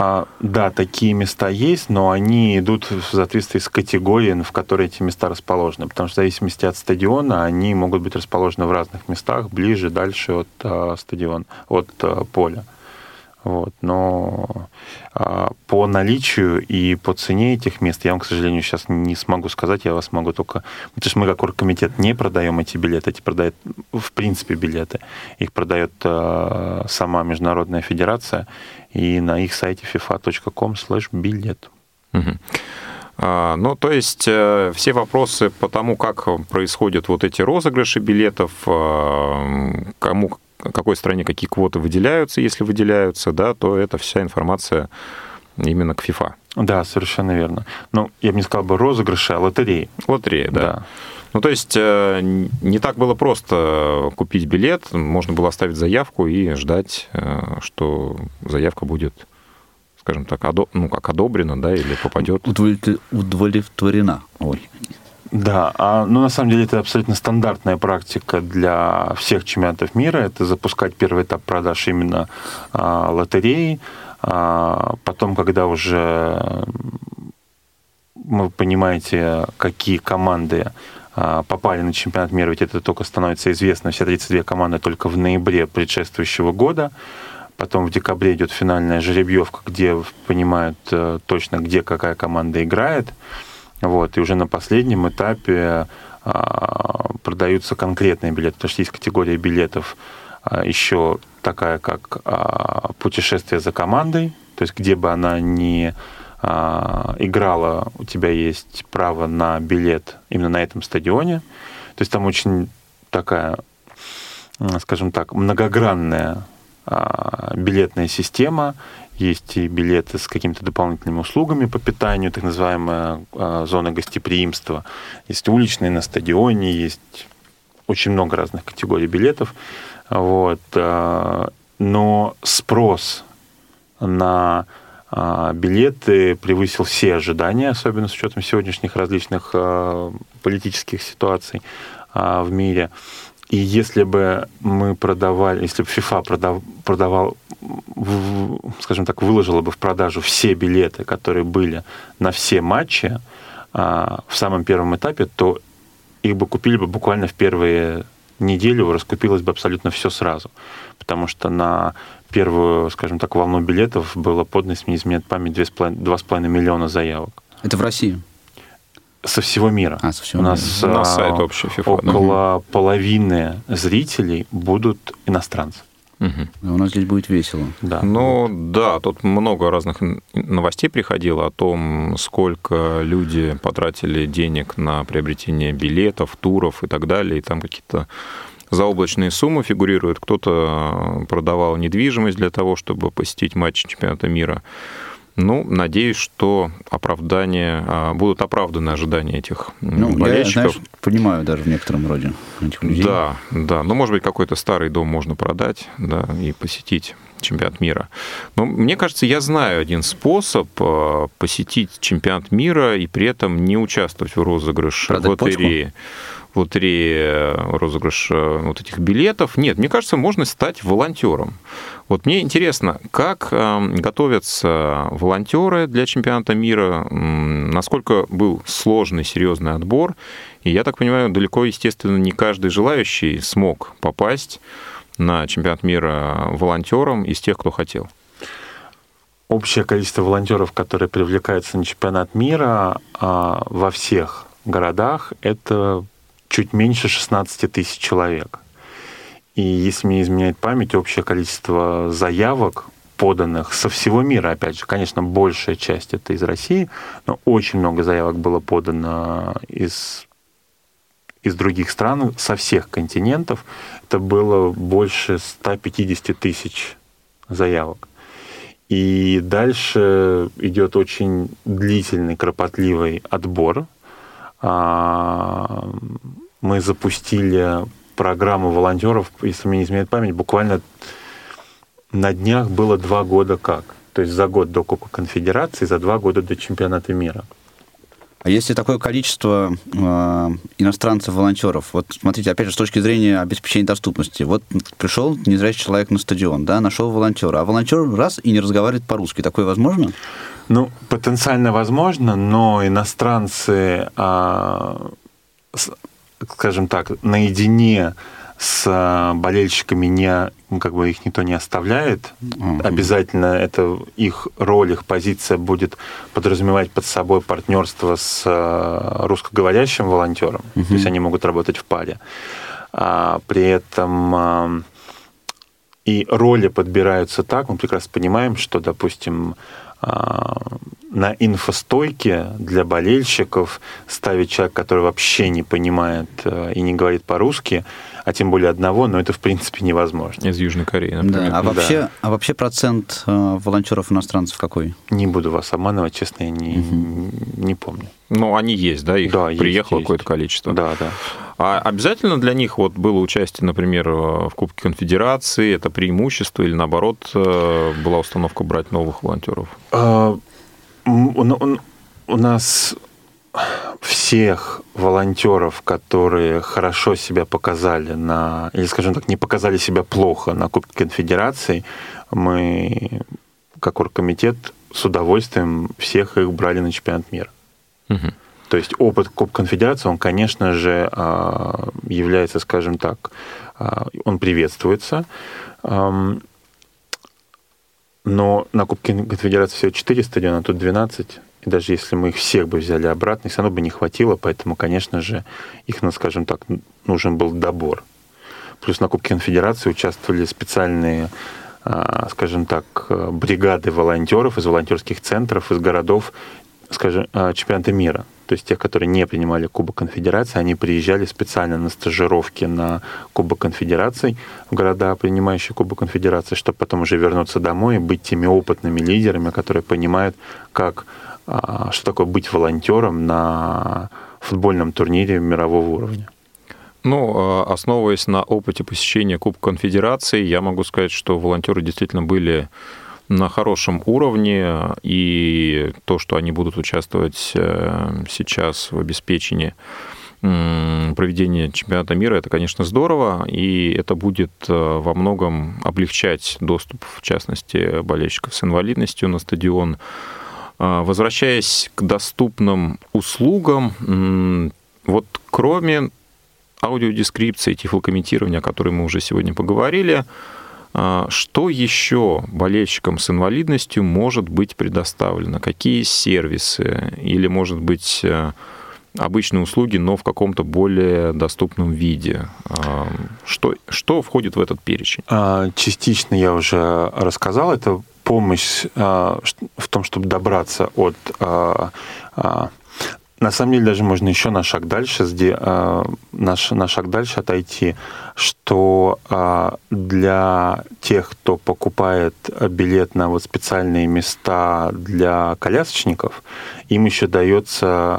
А, да, такие места есть, но они идут в соответствии с категорией, в которой эти места расположены. Потому что в зависимости от стадиона они могут быть расположены в разных местах, ближе, дальше от а, стадиона, от а, поля. Вот. Но а, по наличию и по цене этих мест я вам, к сожалению, сейчас не смогу сказать. Я вас могу только... Потому что мы, как оргкомитет, не продаем эти билеты. Эти продают, в принципе, билеты. Их продает а, сама Международная Федерация. И на их сайте fifa.com slash билет. Угу. Ну, то есть э, все вопросы по тому, как происходят вот эти розыгрыши билетов, а, кому какой стране какие квоты выделяются, если выделяются, да, то это вся информация именно к FIFA. Да, совершенно верно. Ну, я бы не сказал бы розыгрыши, а лотереи. Лотереи, да. да. Ну, то есть э, не так было просто купить билет, можно было оставить заявку и ждать, э, что заявка будет, скажем так, одо... ну, как одобрена, да, или попадет. Удовлетворена. Ой. Да, а, ну на самом деле это абсолютно стандартная практика для всех чемпионатов мира. Это запускать первый этап продаж именно а, лотереи. А, потом, когда уже вы понимаете, какие команды а, попали на чемпионат мира, ведь это только становится известно, все 32 команды только в ноябре предшествующего года. Потом в декабре идет финальная жеребьевка, где понимают э, точно, где какая команда играет. Вот, и уже на последнем этапе а, продаются конкретные билеты, потому что есть категория билетов а, еще такая, как а, путешествие за командой, то есть где бы она ни а, играла, у тебя есть право на билет именно на этом стадионе. То есть там очень такая, скажем так, многогранная а, билетная система, есть и билеты с какими-то дополнительными услугами по питанию, так называемая а, зона гостеприимства. Есть уличные на стадионе, есть очень много разных категорий билетов. Вот. А, но спрос на а, билеты превысил все ожидания, особенно с учетом сегодняшних различных политических ситуаций в мире. И если бы мы продавали, если бы FIFA продав, продавал, скажем так, выложила бы в продажу все билеты, которые были на все матчи а, в самом первом этапе, то их бы купили бы буквально в первые неделю, раскупилось бы абсолютно все сразу. Потому что на первую, скажем так, волну билетов было подано, если не изменяет память, 2,5 миллиона заявок. Это в России? Со всего мира. А, со всего У нас мира. На сайт общий FIFA. около да. половины зрителей будут иностранцы. Угу. У нас здесь будет весело. Да. Ну да, тут много разных новостей приходило о том, сколько люди потратили денег на приобретение билетов, туров и так далее, и там какие-то заоблачные суммы фигурируют. Кто-то продавал недвижимость для того, чтобы посетить матч чемпионата мира. Ну, надеюсь, что оправдание, а, будут оправданы ожидания этих ну, болельщиков. Я, знаешь, понимаю даже в некотором роде этих людей. Да, да. Ну, может быть, какой-то старый дом можно продать, да, и посетить чемпионат мира. Но мне кажется, я знаю один способ а, посетить чемпионат мира и при этом не участвовать в розыгрыше Продать в лотерее. Почку? лотереи розыгрыш вот этих билетов. Нет, мне кажется, можно стать волонтером. Вот мне интересно, как готовятся волонтеры для чемпионата мира, насколько был сложный, серьезный отбор. И я так понимаю, далеко, естественно, не каждый желающий смог попасть на чемпионат мира волонтером из тех, кто хотел. Общее количество волонтеров, которые привлекаются на чемпионат мира а, во всех городах, это чуть меньше 16 тысяч человек. И если мне изменяет память, общее количество заявок, поданных со всего мира, опять же, конечно, большая часть это из России, но очень много заявок было подано из, из других стран, со всех континентов. Это было больше 150 тысяч заявок. И дальше идет очень длительный, кропотливый отбор. А, мы запустили программу волонтеров, если мне не изменяет память, буквально на днях было два года как. То есть за год до Кубка Конфедерации, за два года до чемпионата мира. А если такое количество э, иностранцев-волонтеров, вот смотрите, опять же, с точки зрения обеспечения доступности, вот пришел незрячий человек на стадион, да, нашел волонтера, а волонтер раз и не разговаривает по-русски, такое возможно? Ну, потенциально возможно, но иностранцы а, скажем так, наедине с э, болельщиками не, ну, как бы их никто не оставляет. Mm-hmm. Обязательно это их роль, их позиция будет подразумевать под собой партнерство с э, русскоговорящим волонтером. Mm-hmm. То есть они могут работать в паре. А, при этом а, и роли подбираются так, мы прекрасно понимаем, что, допустим, на инфостойке для болельщиков ставить человек, который вообще не понимает э, и не говорит по-русски, а тем более одного, но это в принципе невозможно. Из Южной Кореи, например. Да. А, вообще, да. а вообще процент э, волонтеров иностранцев какой? Не буду вас обманывать, честно, я не, угу. не помню. Ну, они есть, да? Их да, приехало какое-то количество. Да, да. А обязательно для них вот было участие, например, в Кубке Конфедерации, это преимущество или наоборот э, была установка брать новых волонтеров? А, у нас всех волонтеров, которые хорошо себя показали на, или, скажем так, не показали себя плохо на Кубке Конфедерации, мы, как оргкомитет, с удовольствием всех их брали на чемпионат мира. Угу. То есть опыт Кубка Конфедерации, он, конечно же, а, является, скажем так, а, он приветствуется. Но на Кубке Конфедерации всего 4 стадиона, а тут 12. И даже если мы их всех бы взяли обратно, все равно бы не хватило, поэтому, конечно же, их, ну, скажем так, нужен был добор. Плюс на Кубке Конфедерации участвовали специальные, а, скажем так, бригады волонтеров из волонтерских центров, из городов, скажем, чемпионата мира. То есть тех, которые не принимали Кубок Конфедерации, они приезжали специально на стажировки на Кубок Конфедерации в города, принимающие Кубок Конфедерации, чтобы потом уже вернуться домой и быть теми опытными лидерами, которые понимают, как, а, что такое быть волонтером на футбольном турнире мирового уровня. Ну, а, основываясь на опыте посещения Кубка Конфедерации, я могу сказать, что волонтеры действительно были на хорошем уровне, и то, что они будут участвовать э, сейчас в обеспечении проведения чемпионата мира, это, конечно, здорово, и это будет э, во многом облегчать доступ, в частности, болельщиков с инвалидностью на стадион. А, возвращаясь к доступным услугам, вот кроме аудиодескрипции, тифлокомментирования, о которой мы уже сегодня поговорили, что еще болельщикам с инвалидностью может быть предоставлено? Какие сервисы? Или, может быть, э, обычные услуги, но в каком-то более доступном виде. А, что, что входит в этот перечень? А, частично я уже рассказал. Это помощь в том, чтобы добраться от на самом деле даже можно еще на шаг дальше, на, на шаг дальше отойти, что а, для тех, кто покупает билет на вот специальные места для колясочников, им еще дается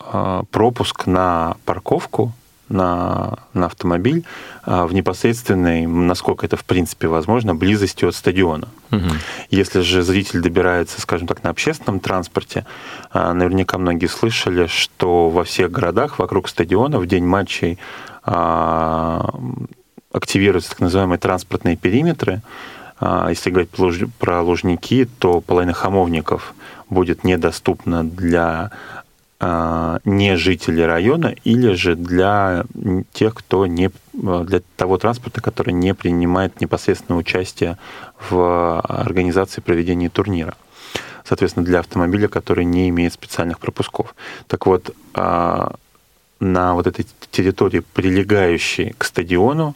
а, пропуск на парковку на, на автомобиль а, в непосредственной, насколько это в принципе возможно, близости от стадиона. Угу. Если же зритель добирается, скажем так, на общественном транспорте, а, наверняка многие слышали, что во всех городах вокруг стадиона в день матчей а, активируются так называемые транспортные периметры. Если говорить про Лужники, то половина хамовников будет недоступна для не жители района или же для тех, кто не для того транспорта, который не принимает непосредственное участие в организации проведения турнира. Соответственно, для автомобиля, который не имеет специальных пропусков. Так вот, а, на вот этой территории, прилегающей к стадиону,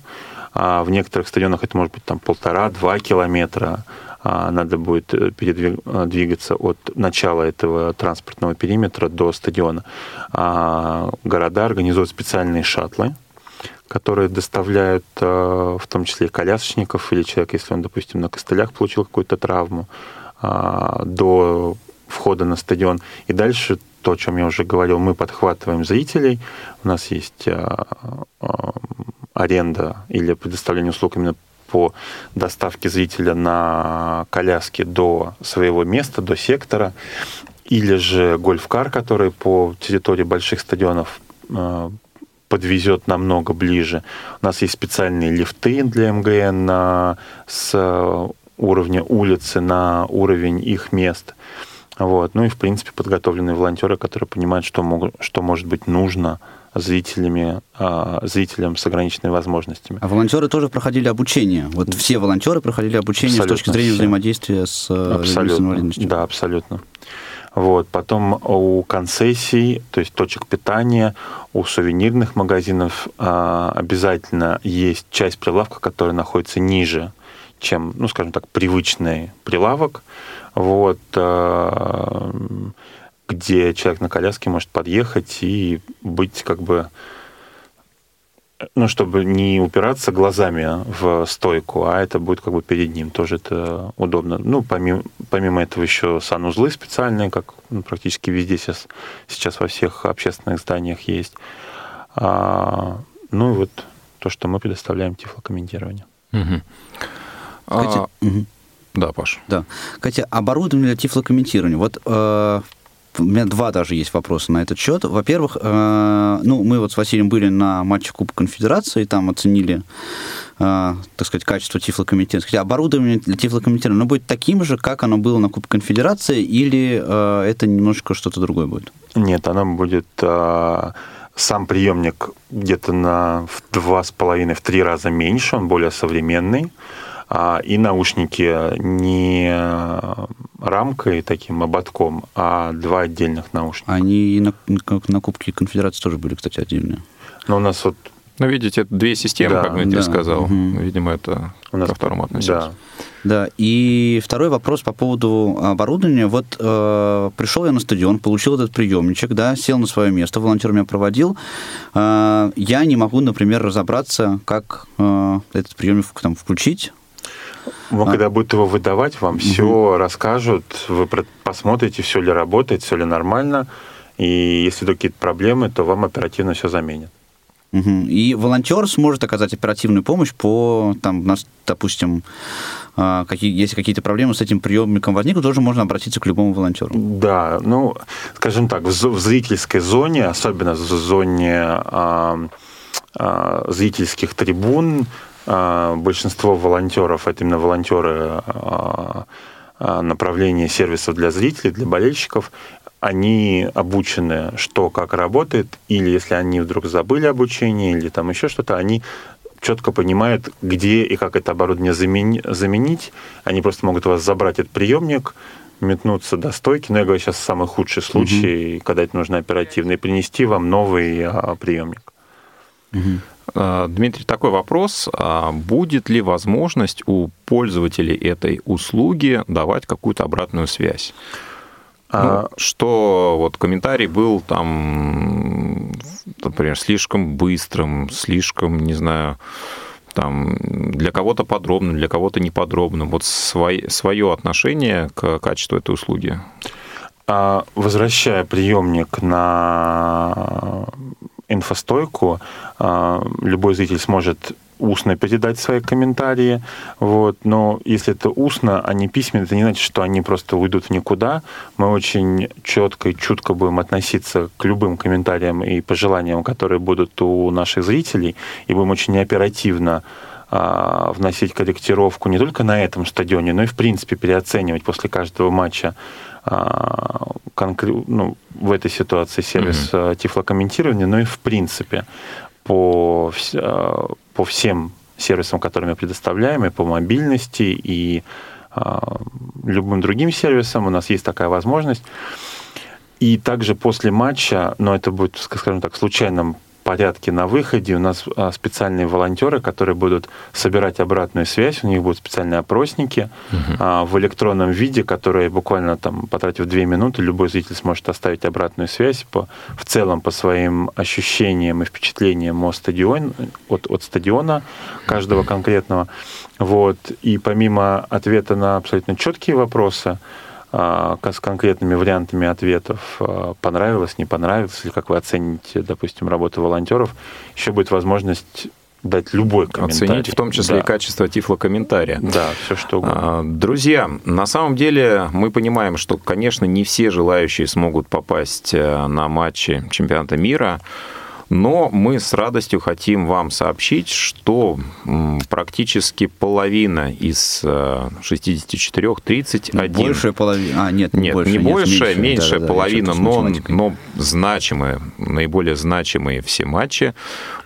а в некоторых стадионах это может быть там полтора-два километра, а, надо будет э, передвигаться от начала этого транспортного периметра до стадиона. А, города организуют специальные шаттлы, которые доставляют в том числе колясочников или человек, если он, допустим, на костылях получил какую-то травму, а, до входа на стадион. И дальше то, о чем я уже говорил, мы подхватываем зрителей. У нас есть аренда или предоставление услуг именно по доставке зрителя на коляске до своего места, до сектора, или же гольф-кар, который по территории больших стадионов э, подвезет намного ближе. У нас есть специальные лифты для МГН на, с уровня улицы на уровень их мест. Вот. Ну и, в принципе, подготовленные волонтеры, которые понимают, что, могут, что может быть нужно зрителями, а, зрителям с ограниченными возможностями. А волонтеры тоже проходили обучение? Вот все волонтеры проходили обучение абсолютно с точки зрения все. взаимодействия с э, абсолютно, с Да, абсолютно. Вот. Потом у концессий, то есть точек питания, у сувенирных магазинов а, обязательно есть часть прилавка, которая находится ниже, чем, ну, скажем так, привычный прилавок. Вот. Где человек на коляске может подъехать и быть как бы ну, чтобы не упираться глазами в стойку, а это будет как бы перед ним, тоже это удобно. Ну, помимо, помимо этого еще санузлы специальные, как ну, практически везде сейчас, сейчас во всех общественных зданиях есть. А, ну и вот то, что мы предоставляем тифлокомментирование. Угу. Катя, а, угу. Да, Паш. Да. Катя, оборудование для тифлокомментирования. Вот э, у меня два даже есть вопроса на этот счет. Во-первых, э, ну, мы вот с Василием были на матче Кубка Конфедерации, там оценили, э, так сказать, качество тифлокомментирования. Скажите, оборудование для тифлокомментирования, оно будет таким же, как оно было на Кубке Конфедерации, или э, это немножко что-то другое будет? Нет, оно будет... Сам приемник где-то на в два с половиной, в три раза меньше, он более современный. А, и наушники не рамкой таким ободком, а два отдельных наушника. Они и на, на Кубке Конфедерации тоже были, кстати, отдельные. Но у нас вот ну, видите, две системы, да, как Дмитрий да. сказал. Угу. Видимо, это У нас ко второму относится. Да. Да, и второй вопрос по поводу оборудования. Вот э, пришел я на стадион, получил этот приемничек, да, сел на свое место, волонтер меня проводил. Э, я не могу, например, разобраться, как э, этот приемник там включить, вам, а? когда будут его выдавать, вам угу. все расскажут, вы посмотрите, все ли работает, все ли нормально. И если какие-то проблемы, то вам оперативно все заменят. Угу. И волонтер сможет оказать оперативную помощь по, там, нас, допустим, а, какие, если какие-то проблемы с этим приемником возникнут, тоже можно обратиться к любому волонтеру. Да, ну, скажем так, в, в зрительской зоне, особенно в зоне а, а, зрительских трибун, большинство волонтеров, это именно волонтеры а, а, направления сервисов для зрителей, для болельщиков, они обучены, что как работает, или если они вдруг забыли обучение, или там еще что-то, они четко понимают, где и как это оборудование заменить. Они просто могут у вас забрать этот приемник, метнуться до стойки, но я говорю сейчас самый худший случай, угу. когда это нужно оперативно, и принести вам новый а, приемник. Угу. А, Дмитрий, такой вопрос. А будет ли возможность у пользователей этой услуги давать какую-то обратную связь? А... Ну, что вот комментарий был там, например, слишком быстрым, слишком, не знаю, там для кого-то подробным, для кого-то неподробным. Вот свой, свое отношение к качеству этой услуги. Возвращая приемник на инфостойку. А, любой зритель сможет устно передать свои комментарии, вот, но если это устно, а не письменно, это не значит, что они просто уйдут в никуда. Мы очень четко и чутко будем относиться к любым комментариям и пожеланиям, которые будут у наших зрителей, и будем очень оперативно а, вносить корректировку не только на этом стадионе, но и в принципе переоценивать после каждого матча а, ну, в этой ситуации сервис mm-hmm. тифлокомментирования, но и в принципе по, а, по всем сервисам, которые мы предоставляем, и по мобильности, и любым другим сервисам у нас есть такая возможность. И также после матча, но это будет, скажем так, случайным порядке на выходе. У нас а, специальные волонтеры, которые будут собирать обратную связь. У них будут специальные опросники угу. в электронном виде, которые буквально там, потратив две минуты, любой зритель сможет оставить обратную связь по, в целом по своим ощущениям и впечатлениям о стадион, от, от стадиона каждого конкретного. Вот. И помимо ответа на абсолютно четкие вопросы, с конкретными вариантами ответов, а, понравилось, не понравилось, или как вы оцените, допустим, работу волонтеров, еще будет возможность дать любой комментарий. Оценить в том числе да. и качество тифлокомментария. Да, все что угодно. А, друзья, на самом деле мы понимаем, что, конечно, не все желающие смогут попасть э, на матчи чемпионата мира, но мы с радостью хотим вам сообщить, что практически половина из 64, 31... Большая половина. А, нет, не нет, больше. Не нет, большая, меньше, меньшая да, половина, да, но, но значимые, наиболее значимые все матчи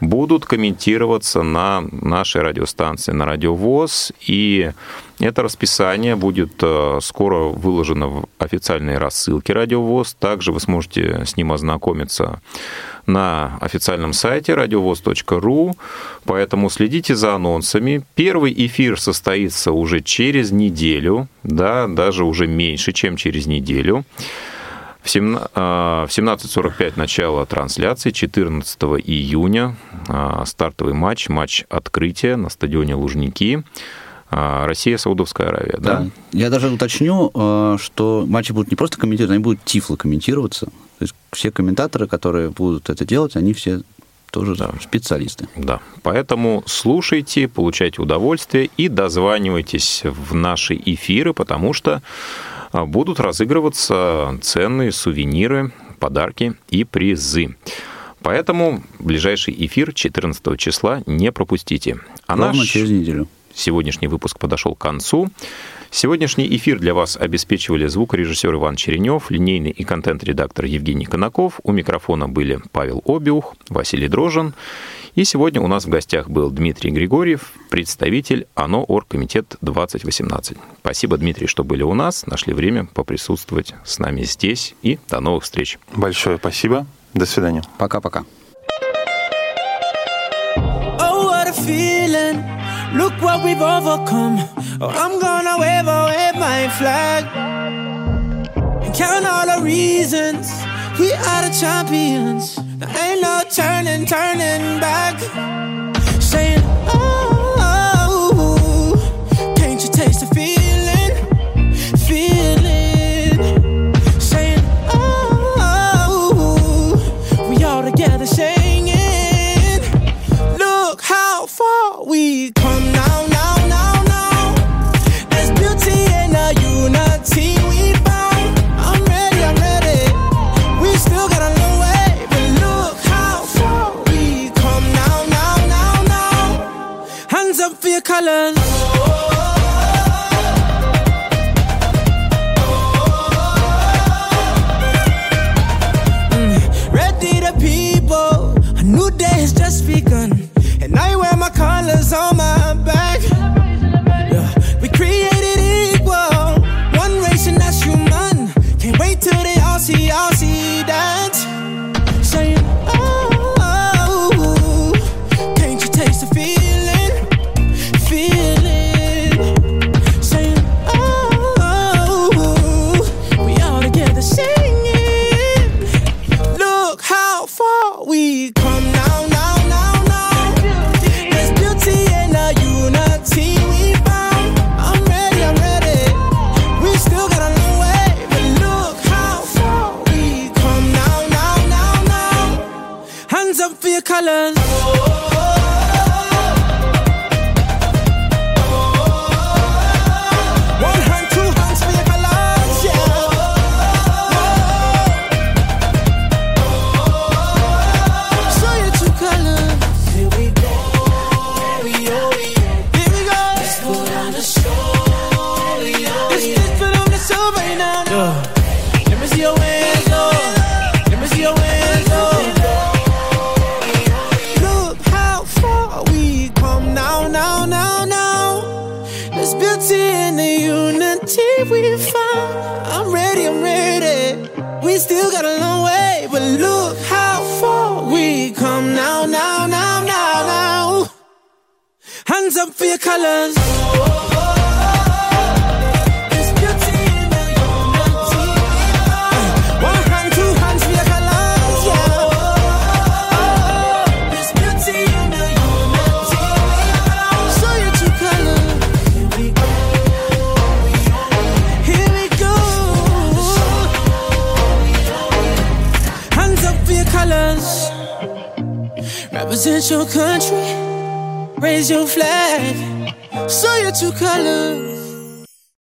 будут комментироваться на нашей радиостанции, на Радио ВОЗ. И это расписание будет э, скоро выложено в официальной рассылке Радио ВОЗ. Также вы сможете с ним ознакомиться на официальном сайте радиовоз.ру, поэтому следите за анонсами. Первый эфир состоится уже через неделю, да, даже уже меньше, чем через неделю. В 17.45 э, начало трансляции, 14 июня э, стартовый матч, матч открытия на стадионе Лужники. Э, Россия, Саудовская Аравия, да? да? Я даже уточню, что матчи будут не просто комментироваться, они будут тифло комментироваться. То есть все комментаторы, которые будут это делать, они все тоже да. специалисты. Да. Поэтому слушайте, получайте удовольствие и дозванивайтесь в наши эфиры, потому что а, будут разыгрываться ценные сувениры, подарки и призы. Поэтому ближайший эфир 14 числа не пропустите. А Ровно наш через неделю. Сегодняшний выпуск подошел к концу. Сегодняшний эфир для вас обеспечивали звукорежиссер Иван Черенев, линейный и контент-редактор Евгений Конаков. У микрофона были Павел Обиух, Василий Дрожин. И сегодня у нас в гостях был Дмитрий Григорьев, представитель АНО Оргкомитет 2018. Спасибо, Дмитрий, что были у нас, нашли время поприсутствовать с нами здесь. И до новых встреч. Большое спасибо. До свидания. Пока-пока. What we've overcome. Oh, I'm gonna wave, oh, wave my flag. And count all the reasons we are the champions. There ain't no turning, turning back. Saying, oh, oh can't you taste the feeling? Feeling. Saying, oh, we all together singing. Look how far we colors. silence